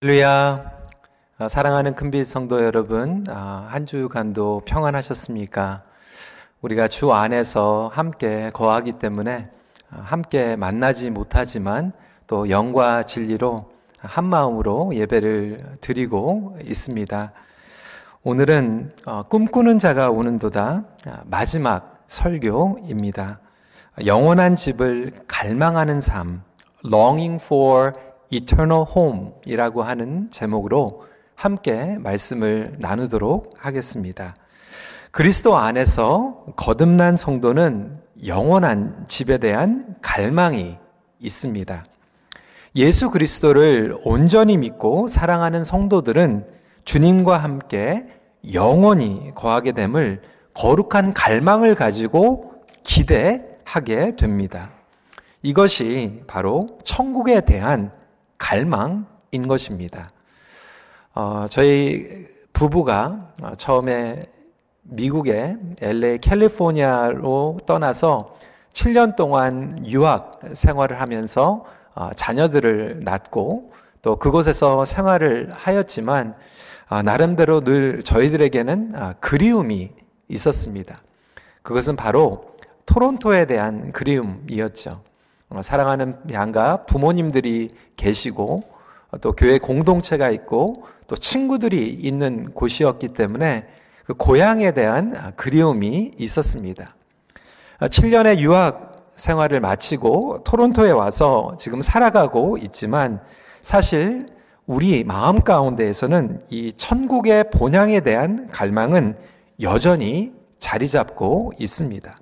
할렐루야. 아, 사랑하는 큰빛 성도 여러분, 아, 한 주간도 평안하셨습니까? 우리가 주 안에서 함께 거하기 때문에 아, 함께 만나지 못하지만 또 영과 진리로 한 마음으로 예배를 드리고 있습니다. 오늘은 어, 꿈꾸는 자가 오는도다 마지막 설교입니다. 영원한 집을 갈망하는 삶, longing for eternal home 이라고 하는 제목으로 함께 말씀을 나누도록 하겠습니다. 그리스도 안에서 거듭난 성도는 영원한 집에 대한 갈망이 있습니다. 예수 그리스도를 온전히 믿고 사랑하는 성도들은 주님과 함께 영원히 거하게 됨을 거룩한 갈망을 가지고 기대하게 됩니다. 이것이 바로 천국에 대한 갈망인 것입니다. 어, 저희 부부가 처음에 미국의 LA 캘리포니아로 떠나서 7년 동안 유학 생활을 하면서 어, 자녀들을 낳고 또 그곳에서 생활을 하였지만 어, 나름대로 늘 저희들에게는 아, 그리움이 있었습니다. 그것은 바로 토론토에 대한 그리움이었죠. 어, 사랑하는 양가 부모님들이 계시고 또 교회 공동체가 있고 또 친구들이 있는 곳이었기 때문에 그 고향에 대한 그리움이 있었습니다. 7년의 어, 유학 생활을 마치고 토론토에 와서 지금 살아가고 있지만 사실 우리 마음 가운데에서는 이 천국의 본향에 대한 갈망은 여전히 자리 잡고 있습니다.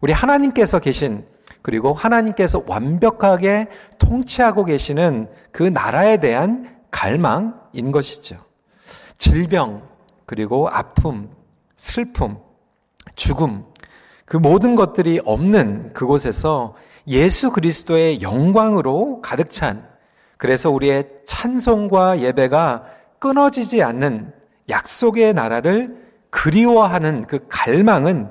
우리 하나님께서 계신 그리고 하나님께서 완벽하게 통치하고 계시는 그 나라에 대한 갈망인 것이죠. 질병, 그리고 아픔, 슬픔, 죽음, 그 모든 것들이 없는 그곳에서 예수 그리스도의 영광으로 가득 찬, 그래서 우리의 찬송과 예배가 끊어지지 않는 약속의 나라를 그리워하는 그 갈망은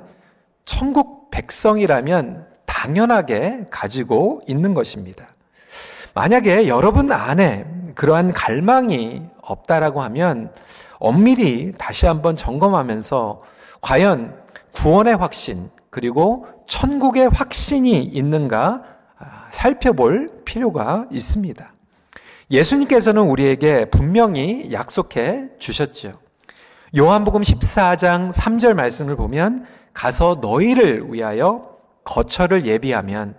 천국 백성이라면 당연하게 가지고 있는 것입니다. 만약에 여러분 안에 그러한 갈망이 없다라고 하면 엄밀히 다시 한번 점검하면서 과연 구원의 확신 그리고 천국의 확신이 있는가 아, 살펴볼 필요가 있습니다. 예수님께서는 우리에게 분명히 약속해 주셨죠. 요한복음 14장 3절 말씀을 보면 가서 너희를 위하여 거처를 예비하면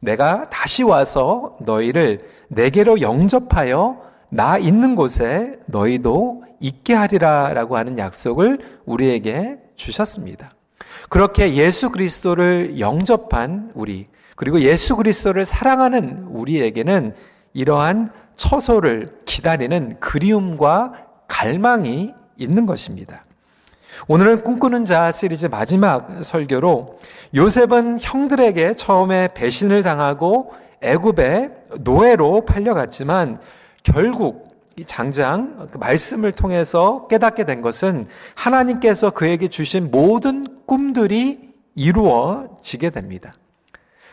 내가 다시 와서 너희를 내게로 영접하여 나 있는 곳에 너희도 있게 하리라 라고 하는 약속을 우리에게 주셨습니다. 그렇게 예수 그리스도를 영접한 우리, 그리고 예수 그리스도를 사랑하는 우리에게는 이러한 처소를 기다리는 그리움과 갈망이 있는 것입니다. 오늘은 꿈꾸는 자 시리즈 마지막 설교로 요셉은 형들에게 처음에 배신을 당하고 애굽의 노예로 팔려갔지만 결국 이 장장 그 말씀을 통해서 깨닫게 된 것은 하나님께서 그에게 주신 모든 꿈들이 이루어지게 됩니다.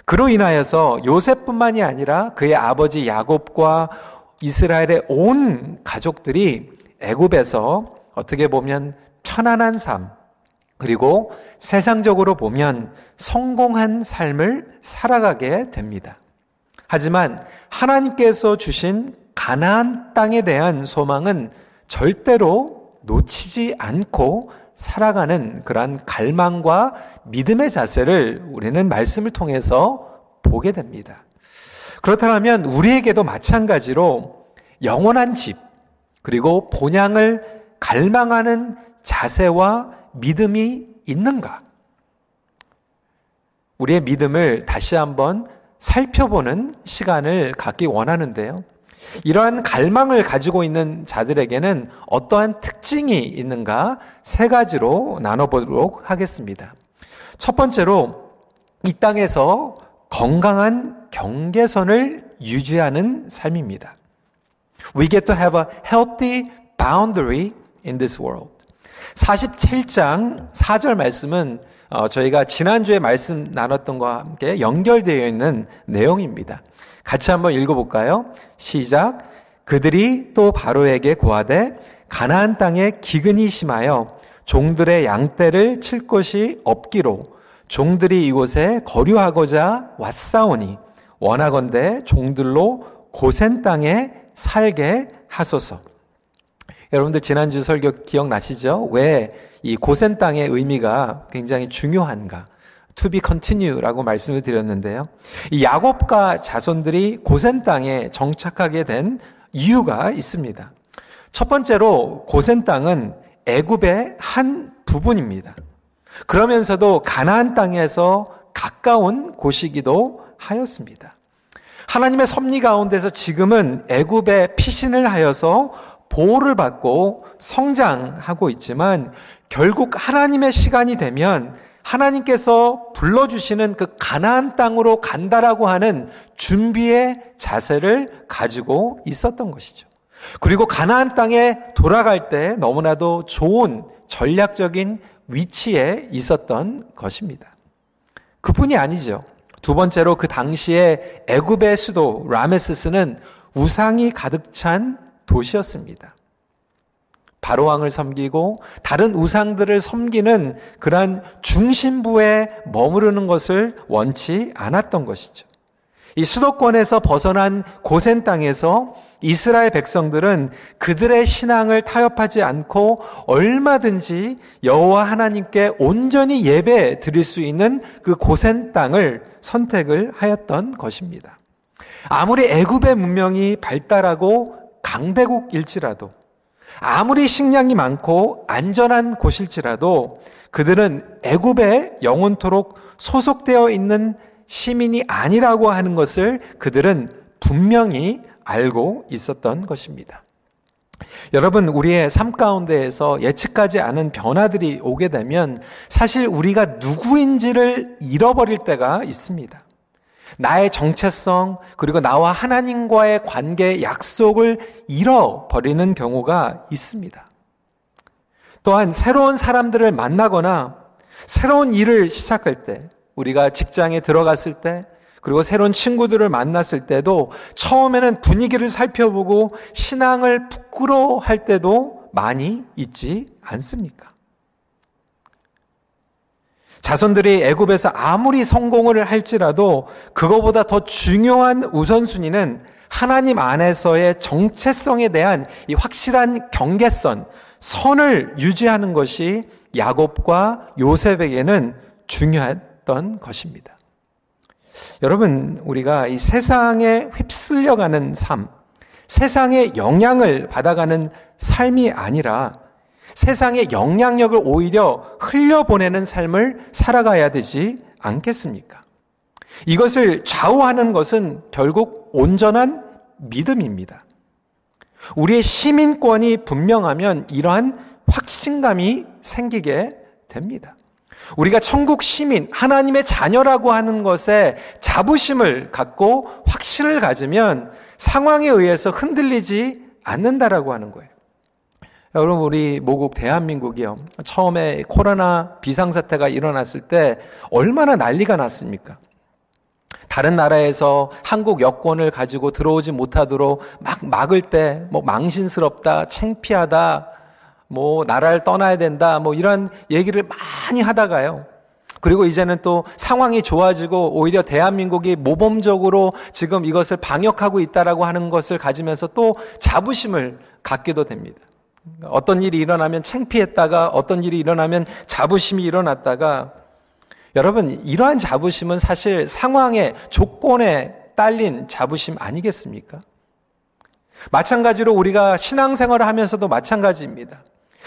그로 인하여서 요셉뿐만이 아니라 그의 아버지 야곱과 이스라엘의 온 가족들이 애굽에서 어떻게 보면 편안한 삶, 그리고 세상적으로 보면 성공한 삶을 살아가게 됩니다. 하지만 하나님께서 주신 가나안 땅에 대한 소망은 절대로 놓치지 않고 살아가는 그러한 갈망과 믿음의 자세를 우리는 말씀을 통해서 보게 됩니다. 그렇다면 우리에게도 마찬가지로 영원한 집, 그리고 본향을 갈망하는 자세와 믿음이 있는가? 우리의 믿음을 다시 한번 살펴보는 시간을 갖기 원하는데요. 이러한 갈망을 가지고 있는 자들에게는 어떠한 특징이 있는가 세 가지로 나눠보도록 하겠습니다. 첫 번째로 이 땅에서 건강한 경계선을 유지하는 삶입니다. We get to have a healthy boundary in this world. 47장 4절 말씀은 어, 저희가 지난주에 말씀 나눴던 것과 함께 연결되어 있는 내용입니다. 같이 한번 읽어볼까요? 시작. 그들이 또 바로에게 고하되 가나안 땅에 기근이 심하여 종들의 양떼를 칠 곳이 없기로 종들이 이곳에 거류하고자 왔사오니 원하건대 종들로 고센 땅에 살게 하소서. 여러분들 지난주 설교 기억나시죠? 왜 이 고센 땅의 의미가 굉장히 중요한가? to be continue라고 말씀을 드렸는데요. 이 야곱과 자손들이 고센 땅에 정착하게 된 이유가 있습니다. 첫 번째로 고센 땅은 애굽의 한 부분입니다. 그러면서도 가나안 땅에서 가까운 곳이기도 하였습니다. 하나님의 섭리 가운데서 지금은 애굽의 피신을 하여서 보호를 받고 성장하고 있지만 결국 하나님의 시간이 되면 하나님께서 불러주시는 그 가나안 땅으로 간다라고 하는 준비의 자세를 가지고 있었던 것이죠. 그리고 가나안 땅에 돌아갈 때 너무나도 좋은 전략적인 위치에 있었던 것입니다. 그뿐이 아니죠. 두 번째로 그 당시에 애굽의 수도 라메스스는 우상이 가득 찬 도시였습니다. 바로왕을 섬기고 다른 우상들을 섬기는 그러한 중심부에 머무르는 것을 원치 않았던 것이죠. 이 수도권에서 벗어난 고센 땅에서 이스라엘 백성들은 그들의 신앙을 타협하지 않고 얼마든지 여호와 하나님께 온전히 예배 드릴 수 있는 그 고센 땅을 선택을 하였던 것입니다. 아무리 애굽의 문명이 발달하고 강대국일지라도 아무리 식량이 많고 안전한 곳일지라도 그들은 애굽에 영원토록 소속되어 있는 시민이 아니라고 하는 것을 그들은 분명히 알고 있었던 것입니다. 여러분, 우리의 삶 가운데에서 예측하지 않은 변화들이 오게 되면 사실 우리가 누구인지를 잃어버릴 때가 있습니다. 나의 정체성, 그리고 나와 하나님과의 관계 약속을 잃어버리는 경우가 있습니다. 또한 새로운 사람들을 만나거나 새로운 일을 시작할 때, 우리가 직장에 들어갔을 때, 그리고 새로운 친구들을 만났을 때도 처음에는 분위기를 살펴보고 신앙을 부끄러워할 때도 많이 있지 않습니까? 자손들이 애굽에서 아무리 성공을 할지라도 그거보다 더 중요한 우선순위는 하나님 안에서의 정체성에 대한 이 확실한 경계선, 선을 유지하는 것이 야곱과 요셉에게는 중요했던 것입니다. 여러분, 우리가 이 세상에 휩쓸려가는 삶, 세상의 영향을 받아가는 삶이 아니라 세상의 영향력을 오히려 흘려보내는 삶을 살아가야 되지 않겠습니까? 이것을 좌우하는 것은 결국 온전한 믿음입니다. 우리의 시민권이 분명하면 이러한 확신감이 생기게 됩니다. 우리가 천국 시민, 하나님의 자녀라고 하는 것에 자부심을 갖고 확신을 가지면 상황에 의해서 흔들리지 않는다라고 하는 거예요. 여러분, 우리 모국 대한민국이요. 처음에 코로나 비상사태가 일어났을 때 얼마나 난리가 났습니까? 다른 나라에서 한국 여권을 가지고 들어오지 못하도록 막 막을 때 뭐 망신스럽다, 창피하다, 뭐 나라를 떠나야 된다, 뭐 이런 얘기를 많이 하다가요. 그리고 이제는 또 상황이 좋아지고 오히려 대한민국이 모범적으로 지금 이것을 방역하고 있다라고 하는 것을 가지면서 또 자부심을 갖기도 됩니다. 어떤 일이 일어나면 창피했다가 어떤 일이 일어나면 자부심이 일어났다가 여러분 이러한 자부심은 사실 상황의 조건에 딸린 자부심 아니겠습니까? 마찬가지로 우리가 신앙생활을 하면서도 마찬가지입니다.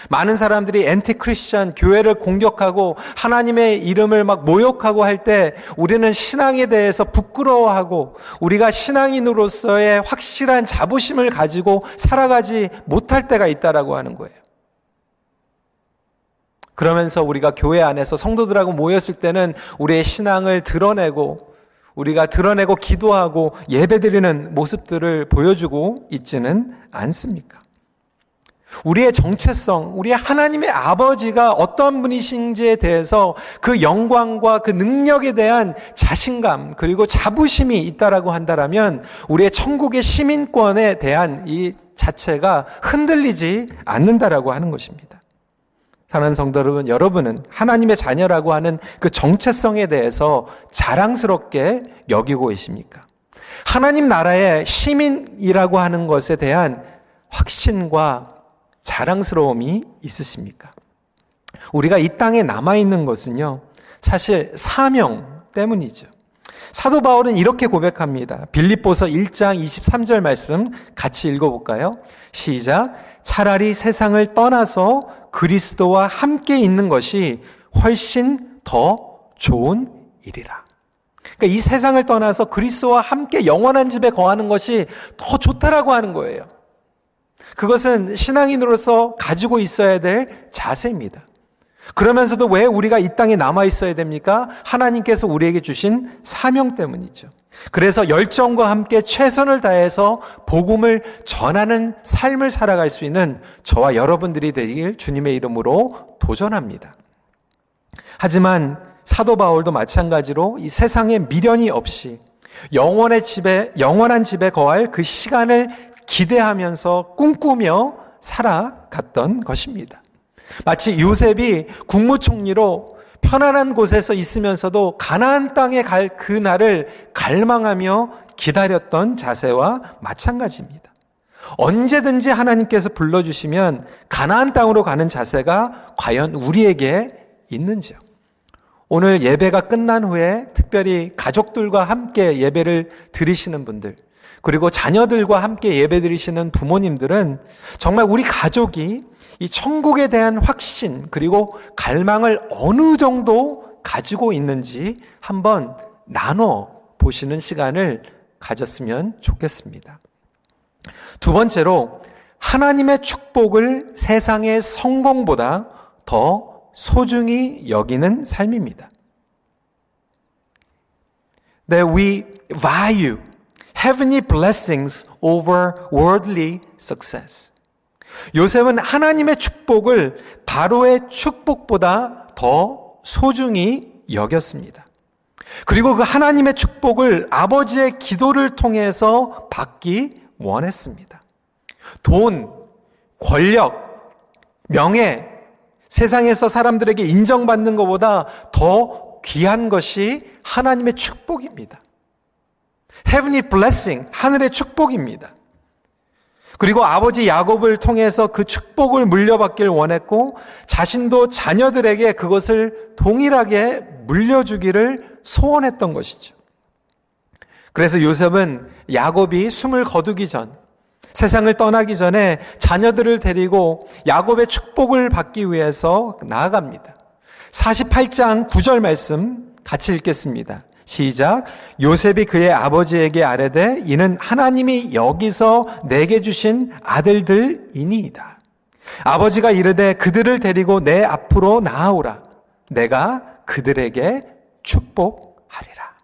많은 사람들이 엔티 크리스천 교회를 공격하고 하나님의 이름을 막 모욕하고 할 때 우리는 신앙에 대해서 부끄러워하고 우리가 신앙인으로서의 확실한 자부심을 가지고 살아가지 못할 때가 있다라고 하는 거예요. 그러면서 우리가 교회 안에서 성도들하고 모였을 때는 우리의 신앙을 드러내고 우리가 드러내고 기도하고 예배드리는 모습들을 보여주고 있지는 않습니까? 우리의 정체성, 우리의 하나님의 아버지가 어떤 분이신지에 대해서 그 영광과 그 능력에 대한 자신감 그리고 자부심이 있다라고 한다라면 우리의 천국의 시민권에 대한 이 자체가 흔들리지 않는다라고 하는 것입니다. 사랑하는 성도 여러분, 여러분은 하나님의 자녀라고 하는 그 정체성에 대해서 자랑스럽게 여기고 계십니까? 하나님 나라의 시민이라고 하는 것에 대한 확신과 자랑스러움이 있으십니까? 우리가 이 땅에 남아있는 것은요, 사실 사명 때문이죠. 사도 바울은 이렇게 고백합니다. 빌립보서 1장 23절 말씀 같이 읽어볼까요? 시작. 차라리 세상을 떠나서 그리스도와 함께 있는 것이 훨씬 더 좋은 일이라. 그러니까 이 세상을 떠나서 그리스도와 함께 영원한 집에 거하는 것이 더 좋다라고 하는 거예요. 그것은 신앙인으로서 가지고 있어야 될 자세입니다. 그러면서도 왜 우리가 이 땅에 남아 있어야 됩니까? 하나님께서 우리에게 주신 사명 때문이죠. 그래서 열정과 함께 최선을 다해서 복음을 전하는 삶을 살아갈 수 있는 저와 여러분들이 되길 주님의 이름으로 도전합니다. 하지만 사도 바울도 마찬가지로 이 세상에 미련이 없이 영원의 집에 영원한 집에 거할 그 시간을 기대하면서 꿈꾸며 살아갔던 것입니다. 마치 요셉이 국무총리로 편안한 곳에서 있으면서도 가나안 땅에 갈 그날을 갈망하며 기다렸던 자세와 마찬가지입니다. 언제든지 하나님께서 불러주시면 가나안 땅으로 가는 자세가 과연 우리에게 있는지요. 오늘 예배가 끝난 후에 특별히 가족들과 함께 예배를 드리시는 분들, 그리고 자녀들과 함께 예배 드리시는 부모님들은 정말 우리 가족이 이 천국에 대한 확신 그리고 갈망을 어느 정도 가지고 있는지 한번 나눠 보시는 시간을 가졌으면 좋겠습니다. 두 번째로 하나님의 축복을 세상의 성공보다 더 소중히 여기는 삶입니다. That we value heavenly blessings over worldly success. 요셉은 하나님의 축복을 바로의 축복보다 더 소중히 여겼습니다. 그리고 그 하나님의 축복을 아버지의 기도를 통해서 받기 원했습니다. 돈, 권력, 명예, 세상에서 사람들에게 인정받는 것보다 더 귀한 것이 하나님의 축복입니다. Heavenly blessing, 하늘의 축복입니다. 그리고 아버지 야곱을 통해서 그 축복을 물려받길 원했고 자신도 자녀들에게 그것을 동일하게 물려주기를 소원했던 것이죠. 그래서 요셉은 야곱이 숨을 거두기 전 세상을 떠나기 전에 자녀들을 데리고 야곱의 축복을 받기 위해서 나아갑니다. 48장 9절 말씀 같이 읽겠습니다. 시작. 요셉이 그의 아버지에게 아뢰되 이는 하나님이 여기서 내게 주신 아들들이니이다. 아버지가 이르되 그들을 데리고 내 앞으로 나아오라. 내가 그들에게 축복하리라.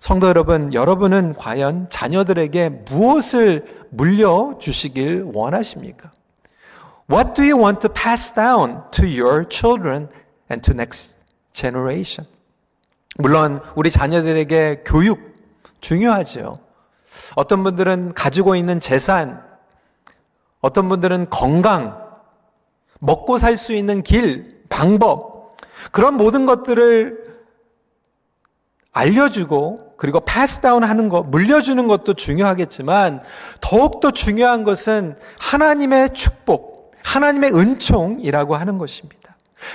성도 여러분, 여러분은 과연 자녀들에게 무엇을 물려주시길 원하십니까? What do you want to pass down to your children and to next generation? 물론 우리 자녀들에게 교육 중요하죠. 어떤 분들은 가지고 있는 재산, 어떤 분들은 건강, 먹고 살 수 있는 길, 방법, 그런 모든 것들을 알려주고, 그리고 패스다운 하는 것, 물려주는 것도 중요하겠지만, 더욱더 중요한 것은 하나님의 축복, 하나님의 은총이라고 하는 것입니다.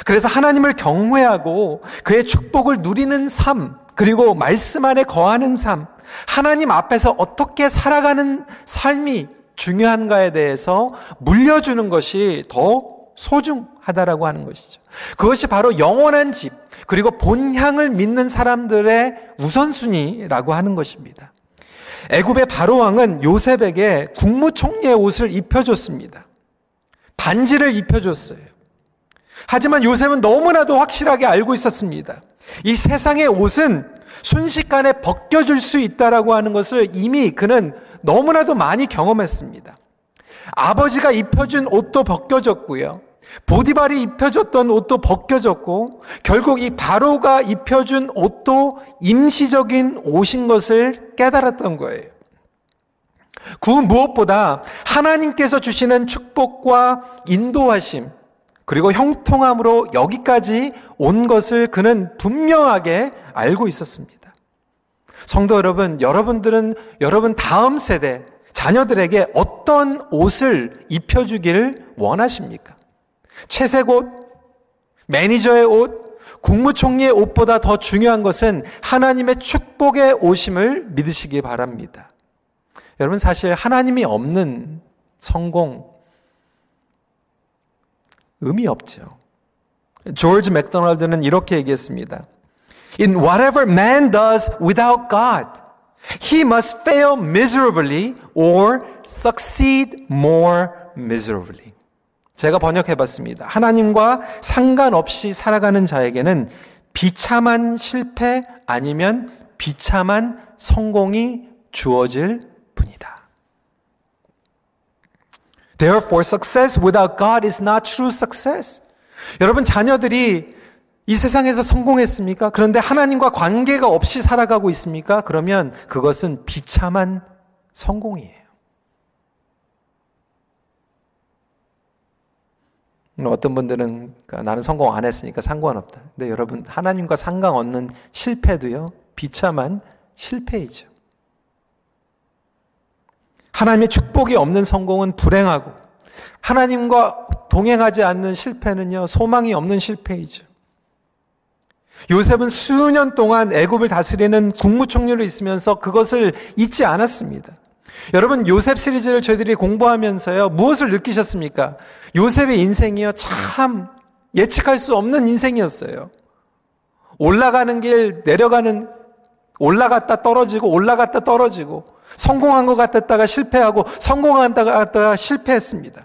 그래서 하나님을 경외하고 그의 축복을 누리는 삶, 그리고 말씀 안에 거하는 삶, 하나님 앞에서 어떻게 살아가는 삶이 중요한가에 대해서 물려주는 것이 더 소중하다라고 하는 것이죠. 그것이 바로 영원한 집, 그리고 본향을 믿는 사람들의 우선순위라고 하는 것입니다. 애굽의 바로 왕은 요셉에게 국무총리의 옷을 입혀줬습니다. 반지를 입혀줬어요. 하지만 요셉은 너무나도 확실하게 알고 있었습니다. 이 세상의 옷은 순식간에 벗겨질 수 있다라고 하는 것을 이미 그는 너무나도 많이 경험했습니다. 아버지가 입혀준 옷도 벗겨졌고요. 보디발이 입혀줬던 옷도 벗겨졌고 결국 이 바로가 입혀준 옷도 임시적인 옷인 것을 깨달았던 거예요. 그 무엇보다 하나님께서 주시는 축복과 인도하심 그리고 형통함으로 여기까지 온 것을 그는 분명하게 알고 있었습니다. 성도 여러분, 여러분들은 여러분 다음 세대 자녀들에게 어떤 옷을 입혀주기를 원하십니까? 채색 옷, 매니저의 옷, 국무총리의 옷보다 더 중요한 것은 하나님의 축복의 오심을 믿으시기 바랍니다. 여러분 사실 하나님이 없는 성공 의미 없죠. 조지 맥도날드는 이렇게 얘기했습니다. In whatever man does without God, he must fail miserably or succeed more miserably. 제가 번역해 봤습니다. 하나님과 상관없이 살아가는 자에게는 비참한 실패 아니면 비참한 성공이 주어질 뿐이다. Therefore, success without God is not true success. 여러분, 자녀들이 이 세상에서 성공했습니까? 그런데 하나님과 관계가 없이 살아가고 있습니까? 그러면 그것은 비참한 성공이에요. 어떤 분들은 그러니까 나는 성공 안 했으니까 상관없다. 근데 여러분 하나님과 상관 없는 실패도요 비참한 실패이죠. 하나님의 축복이 없는 성공은 불행하고 하나님과 동행하지 않는 실패는요 소망이 없는 실패이죠. 요셉은 수년 동안 애굽을 다스리는 국무총리로 있으면서 그것을 잊지 않았습니다. 여러분 요셉 시리즈를 저희들이 공부하면서요 무엇을 느끼셨습니까? 요셉의 인생이요 참 예측할 수 없는 인생이었어요. 올라가는 길 내려가는 올라갔다 떨어지고 올라갔다 떨어지고 성공한 것 같았다가 실패하고 성공한 것 같다가 실패했습니다.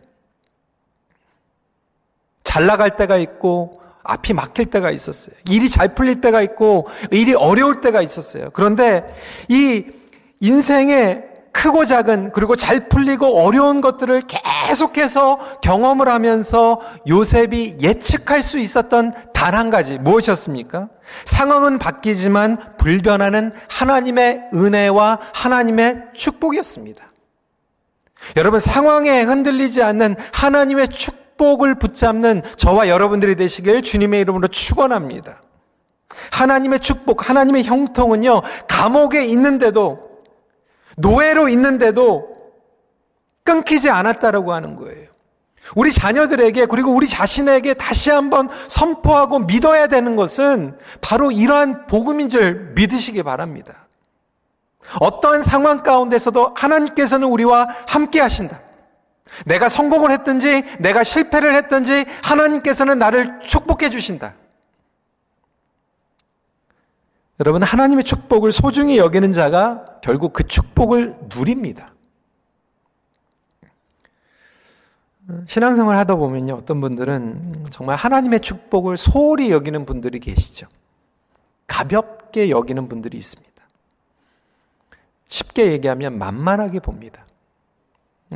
잘 나갈 때가 있고 앞이 막힐 때가 있었어요. 일이 잘 풀릴 때가 있고 일이 어려울 때가 있었어요. 그런데 이 인생의 크고 작은 그리고 잘 풀리고 어려운 것들을 계속해서 경험을 하면서 요셉이 예측할 수 있었던 단 한 가지 무엇이었습니까? 상황은 바뀌지만 불변하는 하나님의 은혜와 하나님의 축복이었습니다. 여러분 상황에 흔들리지 않는 하나님의 축복을 붙잡는 저와 여러분들이 되시길 주님의 이름으로 축원합니다. 하나님의 축복, 하나님의 형통은요 감옥에 있는데도 노예로 있는데도 끊기지 않았다라고 하는 거예요. 우리 자녀들에게 그리고 우리 자신에게 다시 한번 선포하고 믿어야 되는 것은 바로 이러한 복음인 줄 믿으시기 바랍니다. 어떠한 상황 가운데서도 하나님께서는 우리와 함께 하신다. 내가 성공을 했든지 내가 실패를 했든지 하나님께서는 나를 축복해 주신다. 여러분, 하나님의 축복을 소중히 여기는 자가 결국 그 축복을 누립니다. 신앙생활 하다 보면요, 어떤 분들은 정말 하나님의 축복을 소홀히 여기는 분들이 계시죠. 가볍게 여기는 분들이 있습니다. 쉽게 얘기하면 만만하게 봅니다.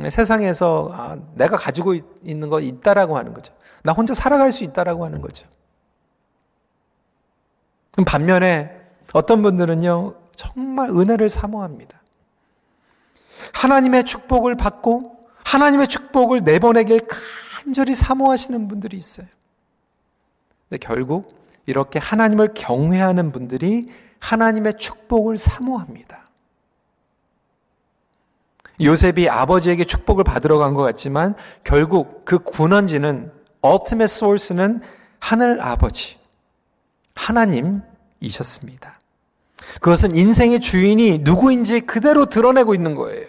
세상에서 아, 내가 가지고 있는 거 있다라고 하는 거죠. 나 혼자 살아갈 수 있다라고 하는 거죠. 반면에 어떤 분들은요, 정말 은혜를 사모합니다. 하나님의 축복을 받고 하나님의 축복을 내보내길 간절히 사모하시는 분들이 있어요. 근데 결국 이렇게 하나님을 경외하는 분들이 하나님의 축복을 사모합니다. 요셉이 아버지에게 축복을 받으러 간 것 같지만 결국 그 군원지는 ultimate source는 하늘 아버지 하나님이셨습니다. 그것은 인생의 주인이 누구인지 그대로 드러내고 있는 거예요.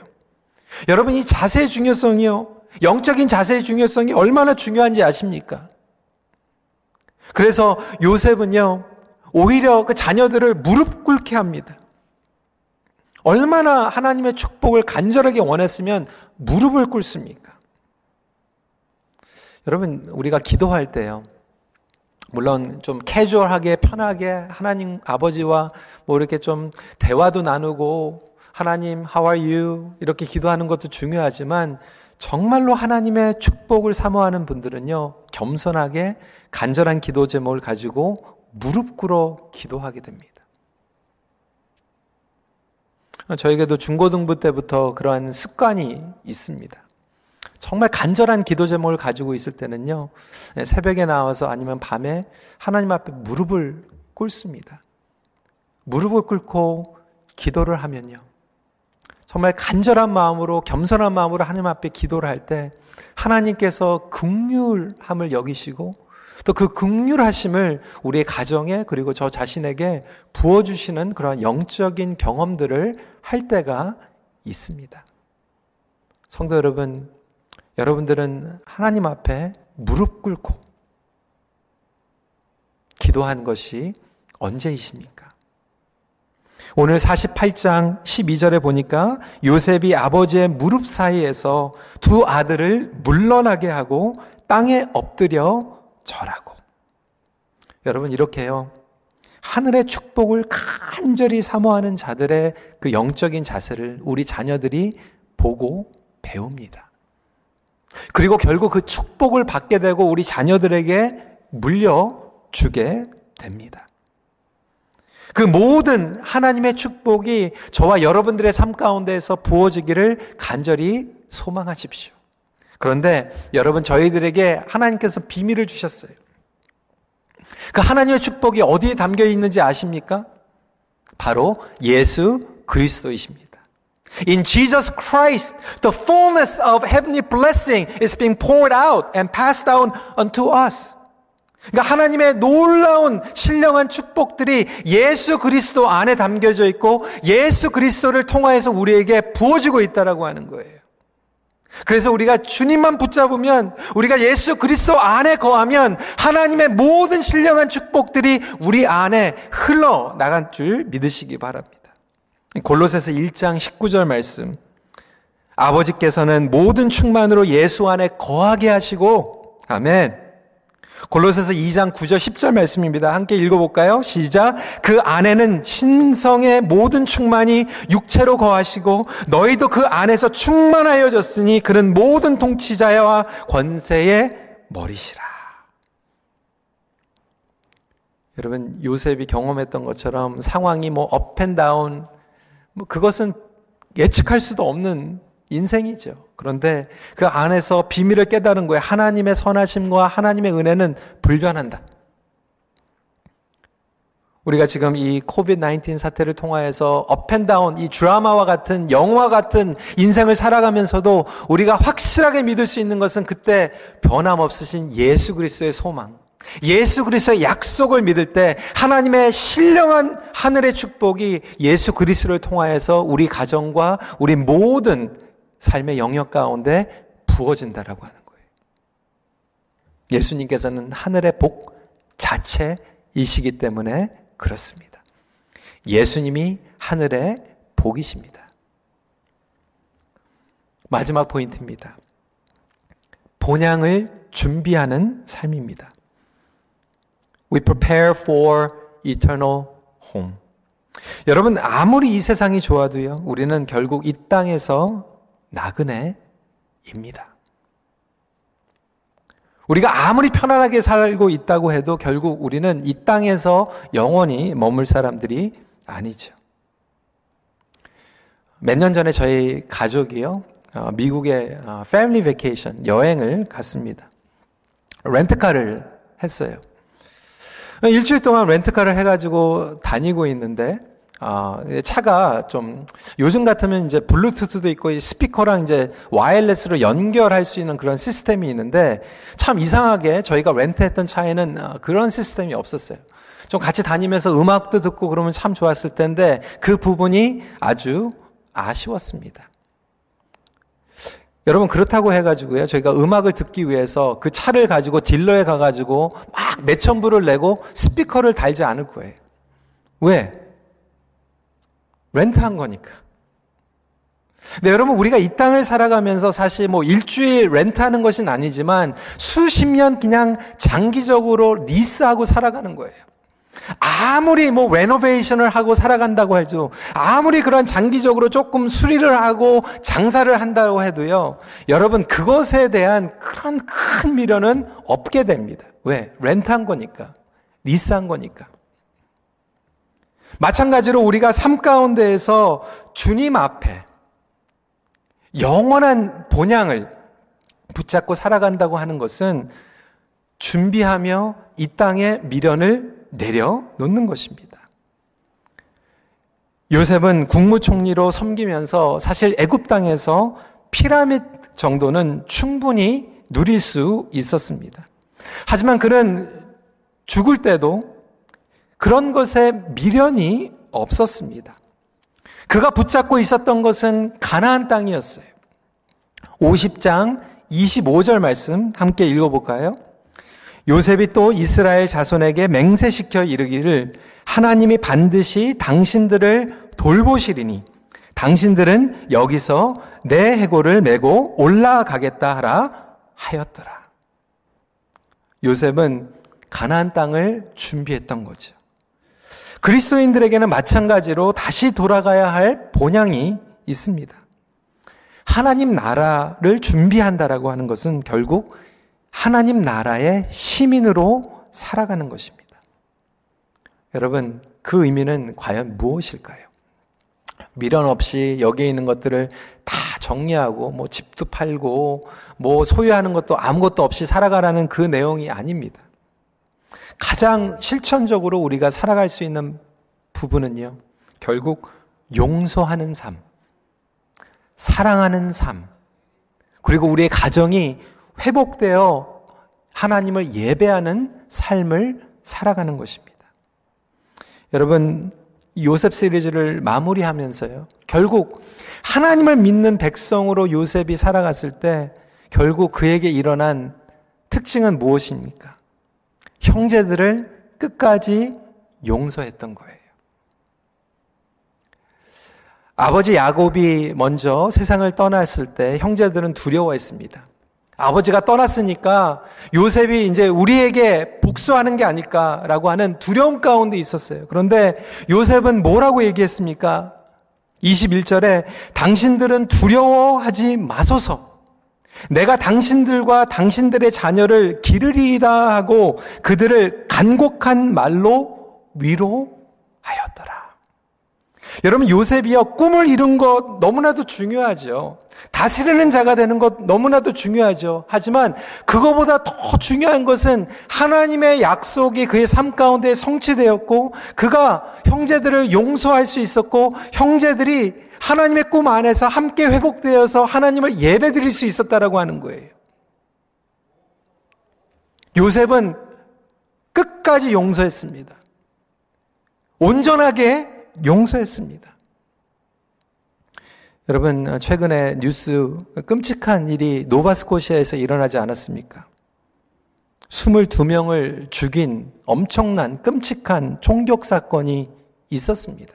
여러분, 이 자세의 중요성이요. 영적인 자세의 중요성이 얼마나 중요한지 아십니까? 그래서 요셉은요, 오히려 그 자녀들을 무릎 꿇게 합니다. 얼마나 하나님의 축복을 간절하게 원했으면 무릎을 꿇습니까? 여러분, 우리가 기도할 때요. 물론 좀 캐주얼하게 편하게 하나님 아버지와 뭐 이렇게 좀 대화도 나누고 하나님 how are you 이렇게 기도하는 것도 중요하지만 정말로 하나님의 축복을 사모하는 분들은요, 겸손하게 간절한 기도 제목을 가지고 무릎 꿇어 기도하게 됩니다. 저에게도 중고등부 때부터 그러한 습관이 있습니다. 정말 간절한 기도 제목을 가지고 있을 때는요, 새벽에 나와서 아니면 밤에 하나님 앞에 무릎을 꿇습니다. 무릎을 꿇고 기도를 하면요. 정말 간절한 마음으로 겸손한 마음으로 하나님 앞에 기도를 할 때 하나님께서 극률함을 여기시고 또 그 극률하심을 우리의 가정에 그리고 저 자신에게 부어주시는 그런 영적인 경험들을 할 때가 있습니다. 성도 여러분, 여러분들은 하나님 앞에 무릎 꿇고 기도한 것이 언제이십니까? 오늘 48장 12절에 보니까 요셉이 아버지의 무릎 사이에서 두 아들을 물러나게 하고 땅에 엎드려 절하고. 여러분, 이렇게요. 하늘의 축복을 간절히 사모하는 자들의 그 영적인 자세를 우리 자녀들이 보고 배웁니다. 그리고 결국 그 축복을 받게 되고 우리 자녀들에게 물려주게 됩니다. 그 모든 하나님의 축복이 저와 여러분들의 삶 가운데에서 부어지기를 간절히 소망하십시오. 그런데 여러분 저희들에게 하나님께서 비밀을 주셨어요. 그 하나님의 축복이 어디에 담겨 있는지 아십니까? 바로 예수 그리스도이십니다. In Jesus Christ, the fullness of heavenly blessing is being poured out and passed down unto us. 그러니까 하나님의 놀라운 신령한 축복들이 예수 그리스도 안에 담겨져 있고 예수 그리스도를 통하여서 우리에게 부어지고 있다라고 하는 거예요. 그래서 우리가 주님만 붙잡으면 우리가 예수 그리스도 안에 거하면 하나님의 모든 신령한 축복들이 우리 안에 흘러 나간 줄 믿으시기 바랍니다. 골로새서 1장 19절 말씀. 아버지께서는 모든 충만으로 예수 안에 거하게 하시고 아멘. 골로새서 2장 9절 10절 말씀입니다. 함께 읽어 볼까요? 시작. 그 안에는 신성의 모든 충만이 육체로 거하시고 너희도 그 안에서 충만하여졌으니 그는 모든 통치자와 권세의 머리시라. 여러분 요셉이 경험했던 것처럼 상황이 뭐 up and down 뭐 그것은 예측할 수도 없는 인생이죠. 그런데 그 안에서 비밀을 깨달은 거예요. 하나님의 선하심과 하나님의 은혜는 불변한다. 우리가 지금 이 COVID 19 사태를 통하여서 up and down 이 드라마와 같은 영화 같은 인생을 살아가면서도 우리가 확실하게 믿을 수 있는 것은 그때 변함없으신 예수 그리스도의 소망. 예수 그리스도의 약속을 믿을 때 하나님의 신령한 하늘의 축복이 예수 그리스도를 통하여서 우리 가정과 우리 모든 삶의 영역 가운데 부어진다라고 하는 거예요. 예수님께서는 하늘의 복 자체이시기 때문에 그렇습니다. 예수님이 하늘의 복이십니다. 마지막 포인트입니다. 본향을 준비하는 삶입니다. We prepare for eternal home. 여러분, 아무리 이 세상이 좋아도요, 우리는 결국 이 땅에서 나그네입니다. 우리가 아무리 편안하게 살고 있다고 해도 결국 우리는 이 땅에서 영원히 머물 사람들이 아니죠. 몇 년 전에 저희 가족이요, 어, 미국의 family vacation 여행을 갔습니다. 렌트카를 했어요. 일주일 동안 렌트카를 해가지고 다니고 있는데 아, 차가 좀 요즘 같으면 이제 블루투스도 있고 스피커랑 이제 wireless로 연결할 수 있는 그런 시스템이 있는데 참 이상하게 저희가 렌트했던 차에는 어, 그런 시스템이 없었어요. 좀 같이 다니면서 음악도 듣고 그러면 참 좋았을 텐데 그 부분이 아주 아쉬웠습니다. 여러분 그렇다고 해가지고요 저희가 음악을 듣기 위해서 그 차를 가지고 딜러에 가가지고 막 몇천 불을 내고 스피커를 달지 않을 거예요. 왜? 렌트한 거니까. 근데 여러분, 우리가 이 땅을 살아가면서 사실 뭐 일주일 렌트하는 것은 아니지만 수십 년 그냥 장기적으로 리스하고 살아가는 거예요. 아무리 뭐 레노베이션을 하고 살아간다고 해도 아무리 그런 장기적으로 조금 수리를 하고 장사를 한다고 해도요. 여러분 그것에 대한 그런 큰 미련은 없게 됩니다. 왜? 렌트한 거니까. 리스한 거니까. 마찬가지로 우리가 삶 가운데에서 주님 앞에 영원한 본향을 붙잡고 살아간다고 하는 것은 준비하며 이 땅에 미련을 내려놓는 것입니다. 요셉은 국무총리로 섬기면서 사실 애굽 땅에서 피라밋 정도는 충분히 누릴 수 있었습니다. 하지만 그는 죽을 때도 그런 것에 미련이 없었습니다. 그가 붙잡고 있었던 것은 가나안 땅이었어요. 50장 25절 말씀 함께 읽어볼까요? 요셉이 또 이스라엘 자손에게 맹세시켜 이르기를 하나님이 반드시 당신들을 돌보시리니 당신들은 여기서 내 해골을 메고 올라가겠다 하라 하였더라. 요셉은 가나안 땅을 준비했던 거죠. 그리스도인들에게는 마찬가지로 다시 돌아가야 할 본향이 있습니다. 하나님 나라를 준비한다라고 하는 것은 결국 하나님 나라의 시민으로 살아가는 것입니다. 여러분, 그 의미는 과연 무엇일까요? 미련 없이 여기에 있는 것들을 다 정리하고, 뭐 집도 팔고, 뭐 소유하는 것도 아무것도 없이 살아가라는 그 내용이 아닙니다. 가장 실천적으로 우리가 살아갈 수 있는 부분은요, 결국 용서하는 삶, 사랑하는 삶, 그리고 우리의 가정이 회복되어 하나님을 예배하는 삶을 살아가는 것입니다. 여러분, 요셉 시리즈를 마무리하면서요. 결국 하나님을 믿는 백성으로 요셉이 살아갔을 때 결국 그에게 일어난 특징은 무엇입니까? 형제들을 끝까지 용서했던 거예요. 아버지 야곱이 먼저 세상을 떠났을 때 형제들은 두려워했습니다. 아버지가 떠났으니까 요셉이 이제 우리에게 복수하는 게 아닐까라고 하는 두려움 가운데 있었어요. 그런데 요셉은 뭐라고 얘기했습니까? 21절에 당신들은 두려워하지 마소서. 내가 당신들과 당신들의 자녀를 기르리이다 하고 그들을 간곡한 말로 위로하였더라. 여러분 요셉이요 꿈을 이룬 것 너무나도 중요하죠. 다스리는 자가 되는 것 너무나도 중요하죠. 하지만 그거보다 더 중요한 것은 하나님의 약속이 그의 삶 가운데 성취되었고 그가 형제들을 용서할 수 있었고 형제들이 하나님의 꿈 안에서 함께 회복되어서 하나님을 예배드릴 수 있었다라고 하는 거예요. 요셉은 끝까지 용서했습니다. 온전하게 용서했습니다. 여러분, 최근에 뉴스 끔찍한 일이 노바스코시아에서 일어나지 않았습니까? 22명을 죽인 엄청난 끔찍한 총격 사건이 있었습니다.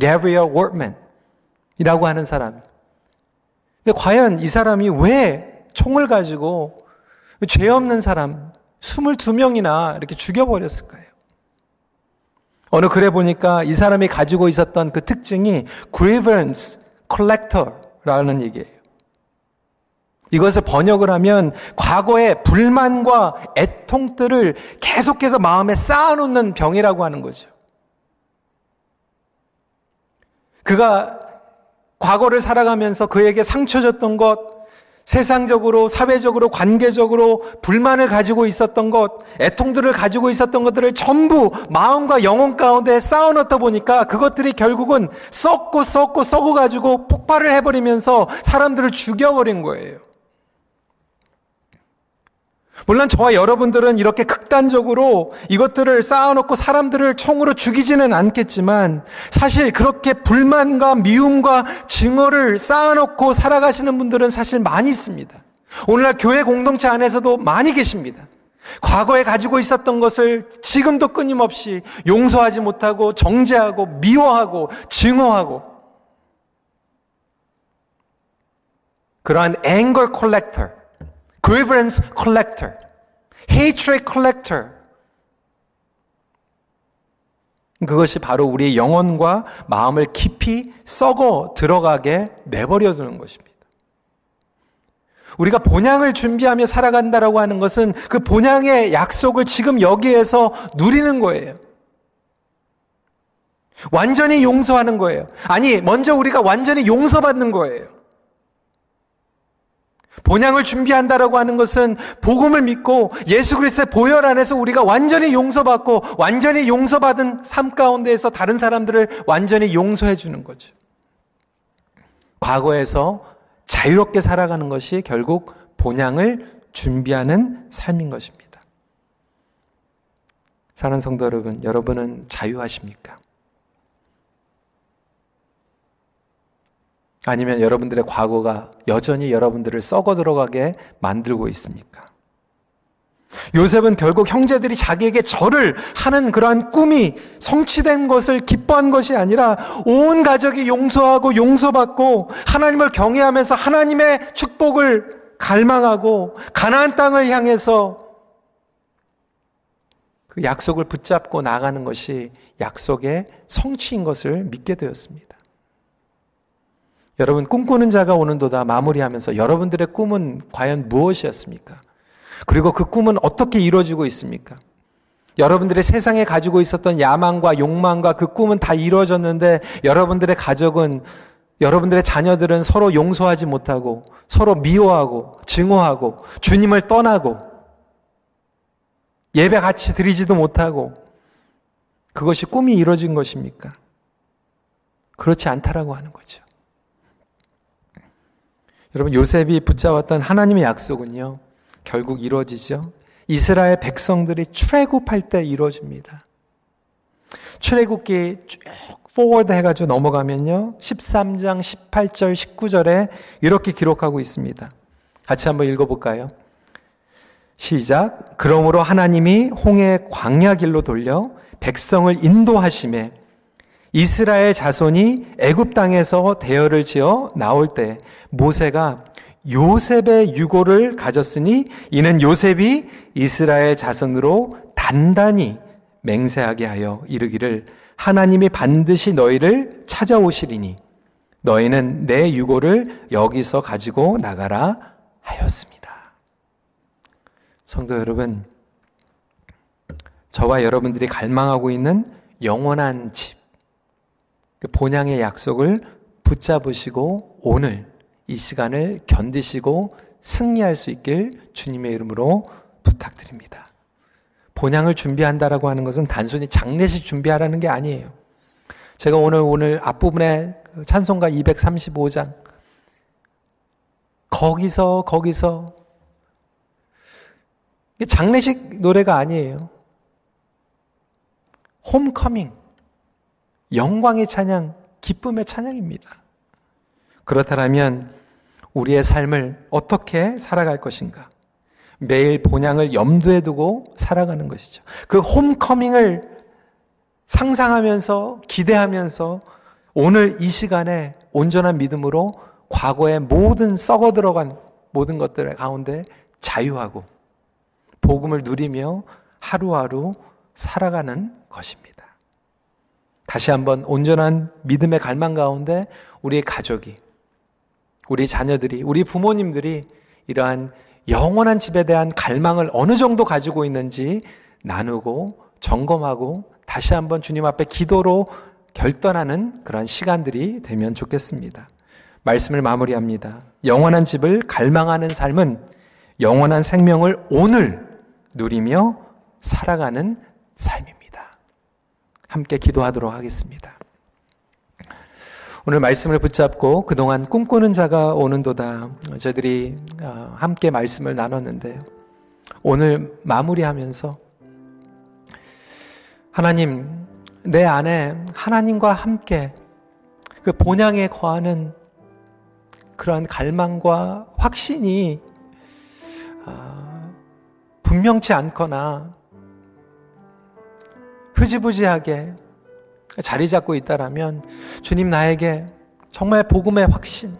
게브리얼 워트맨이라고 하는 사람. 근데 과연 이 사람이 왜 총을 가지고 죄 없는 사람 22명이나 이렇게 죽여버렸을까요? 어느 글에 보니까 이 사람이 가지고 있었던 그 특징이 grievance collector라는 얘기예요. 이것을 번역을 하면 과거의 불만과 애통들을 계속해서 마음에 쌓아놓는 병이라고 하는 거죠. 그가 과거를 살아가면서 그에게 상처 줬던 것, 세상적으로, 사회적으로, 관계적으로 불만을 가지고 있었던 것, 애통들을 가지고 있었던 것들을 전부 마음과 영혼 가운데 쌓아놓다 보니까 그것들이 결국은 썩고 썩고 썩어가지고 폭발을 해버리면서 사람들을 죽여버린 거예요. 물론 저와 여러분들은 이렇게 극단적으로 이것들을 쌓아놓고 사람들을 총으로 죽이지는 않겠지만 사실 그렇게 불만과 미움과 증오를 쌓아놓고 살아가시는 분들은 사실 많이 있습니다. 오늘날 교회 공동체 안에서도 많이 계십니다. 과거에 가지고 있었던 것을 지금도 끊임없이 용서하지 못하고 정죄하고 미워하고 증오하고 그러한 anger collector grievance collector, hatred collector. 그것이 바로 우리의 영혼과 마음을 깊이 썩어 들어가게 내버려 두는 것입니다. 우리가 본향을 준비하며 살아간다라고 하는 것은 그 본향의 약속을 지금 여기에서 누리는 거예요. 완전히 용서하는 거예요. 아니, 먼저 우리가 완전히 용서받는 거예요. 본향을 준비한다라고 하는 것은 복음을 믿고 예수 그리스도의 보혈 안에서 우리가 완전히 용서받고 완전히 용서받은 삶 가운데에서 다른 사람들을 완전히 용서해 주는 거죠. 과거에서 자유롭게 살아가는 것이 결국 본향을 준비하는 삶인 것입니다. 사는 성도 여러분, 여러분은 자유하십니까? 아니면 여러분들의 과거가 여전히 여러분들을 썩어 들어가게 만들고 있습니까? 요셉은 결국 형제들이 자기에게 절을 하는 그러한 꿈이 성취된 것을 기뻐한 것이 아니라 온 가족이 용서하고 용서받고 하나님을 경외하면서 하나님의 축복을 갈망하고 가나안 땅을 향해서 그 약속을 붙잡고 나가는 것이 약속의 성취인 것을 믿게 되었습니다. 여러분 꿈꾸는 자가 오는도다 마무리하면서 여러분들의 꿈은 과연 무엇이었습니까? 그리고 그 꿈은 어떻게 이루어지고 있습니까? 여러분들의 세상에 가지고 있었던 야망과 욕망과 그 꿈은 다 이루어졌는데 여러분들의 가족은 여러분들의 자녀들은 서로 용서하지 못하고 서로 미워하고 증오하고 주님을 떠나고 예배 같이 드리지도 못하고 그것이 꿈이 이루어진 것입니까? 그렇지 않다라고 하는 거죠. 여러분 요셉이 붙잡았던 하나님의 약속은요. 결국 이루어지죠. 이스라엘 백성들이 출애굽할 때 이루어집니다. 출애굽기 쭉 포워드 해가지고 넘어가면요. 13장 18절 19절에 이렇게 기록하고 있습니다. 같이 한번 읽어볼까요? 시작. 그러므로 하나님이 홍해 광야 길로 돌려 백성을 인도하심에 이스라엘 자손이 애굽 땅에서 대열을 지어 나올 때 모세가 요셉의 유고를 가졌으니 이는 요셉이 이스라엘 자손으로 단단히 맹세하게 하여 이르기를 하나님이 반드시 너희를 찾아오시리니 너희는 내 유고를 여기서 가지고 나가라 하였습니다. 성도 여러분, 저와 여러분들이 갈망하고 있는 영원한 집, 그 본향의 약속을 붙잡으시고 오늘 이 시간을 견디시고 승리할 수 있길 주님의 이름으로 부탁드립니다. 본향을 준비한다라고 하는 것은 단순히 장례식 준비하라는 게 아니에요. 제가 오늘 오늘 앞부분에 그 찬송가 235장 거기서 거기서 장례식 노래가 아니에요. 홈커밍 영광의 찬양, 기쁨의 찬양입니다. 그렇다면 우리의 삶을 어떻게 살아갈 것인가? 매일 본향을 염두에 두고 살아가는 것이죠. 그 홈커밍을 상상하면서 기대하면서 오늘 이 시간에 온전한 믿음으로 과거의 모든 썩어 들어간 모든 것들 가운데 자유하고 복음을 누리며 하루하루 살아가는 것입니다. 다시 한번 온전한 믿음의 갈망 가운데 우리의 가족이, 우리 자녀들이, 우리 부모님들이 이러한 영원한 집에 대한 갈망을 어느 정도 가지고 있는지 나누고 점검하고 다시 한번 주님 앞에 기도로 결단하는 그런 시간들이 되면 좋겠습니다. 말씀을 마무리합니다. 영원한 집을 갈망하는 삶은 영원한 생명을 오늘 누리며 살아가는 삶입니다. 함께 기도하도록 하겠습니다. 오늘 말씀을 붙잡고 그동안 꿈꾸는 자가 오는도다. 저희들이 어, 함께 말씀을 나눴는데 오늘 마무리하면서 하나님, 내 안에 하나님과 함께 그 본향에 거하는 그러한 갈망과 확신이 아, 분명치 않거나 흐지부지하게 자리 잡고 있다라면 주님 나에게 정말 복음의 확신,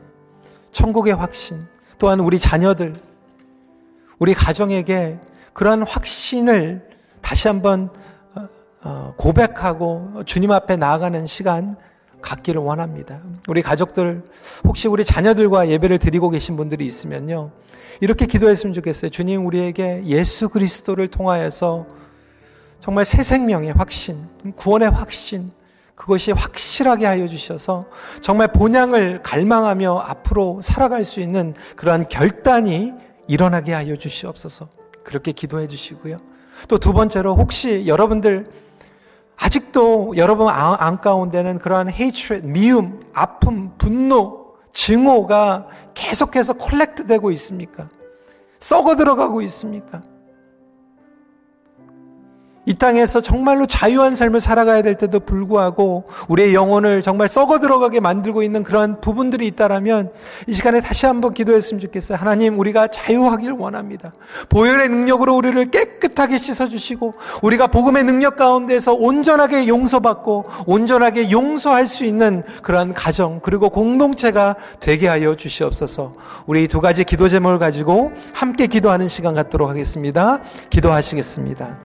천국의 확신, 또한 우리 자녀들, 우리 가정에게 그러한 확신을 다시 한번 어, 어, 고백하고 주님 앞에 나아가는 시간 갖기를 원합니다. 우리 가족들 혹시 우리 자녀들과 예배를 드리고 계신 분들이 있으면요. 이렇게 기도했으면 좋겠어요. 주님 우리에게 예수 그리스도를 통하여서 정말 새 생명의 확신, 구원의 확신, 그것이 확실하게 하여 주셔서 정말 본향을 갈망하며 앞으로 살아갈 수 있는 그러한 결단이 일어나게 하여 주시옵소서. 그렇게 기도해 주시고요. 또 두 번째로 혹시 여러분들 아직도 여러분 안 가운데는 그러한 hatred, 미움, 아픔, 분노, 증오가 계속해서 콜렉트 되고 있습니까? 썩어 들어가고 있습니까? 이 땅에서 정말로 자유한 삶을 살아가야 될 때도 불구하고 우리의 영혼을 정말 썩어 들어가게 만들고 있는 그러한 부분들이 있다라면 이 시간에 다시 한번 기도했으면 좋겠어요. 하나님, 우리가 자유하길 원합니다. 보혈의 능력으로 우리를 깨끗하게 씻어주시고 우리가 복음의 능력 가운데서 온전하게 용서받고 온전하게 용서할 수 있는 그러한 가정 그리고 공동체가 되게 하여 주시옵소서. 우리 두 가지 기도 제목을 가지고 함께 기도하는 시간 갖도록 하겠습니다. 기도하시겠습니다.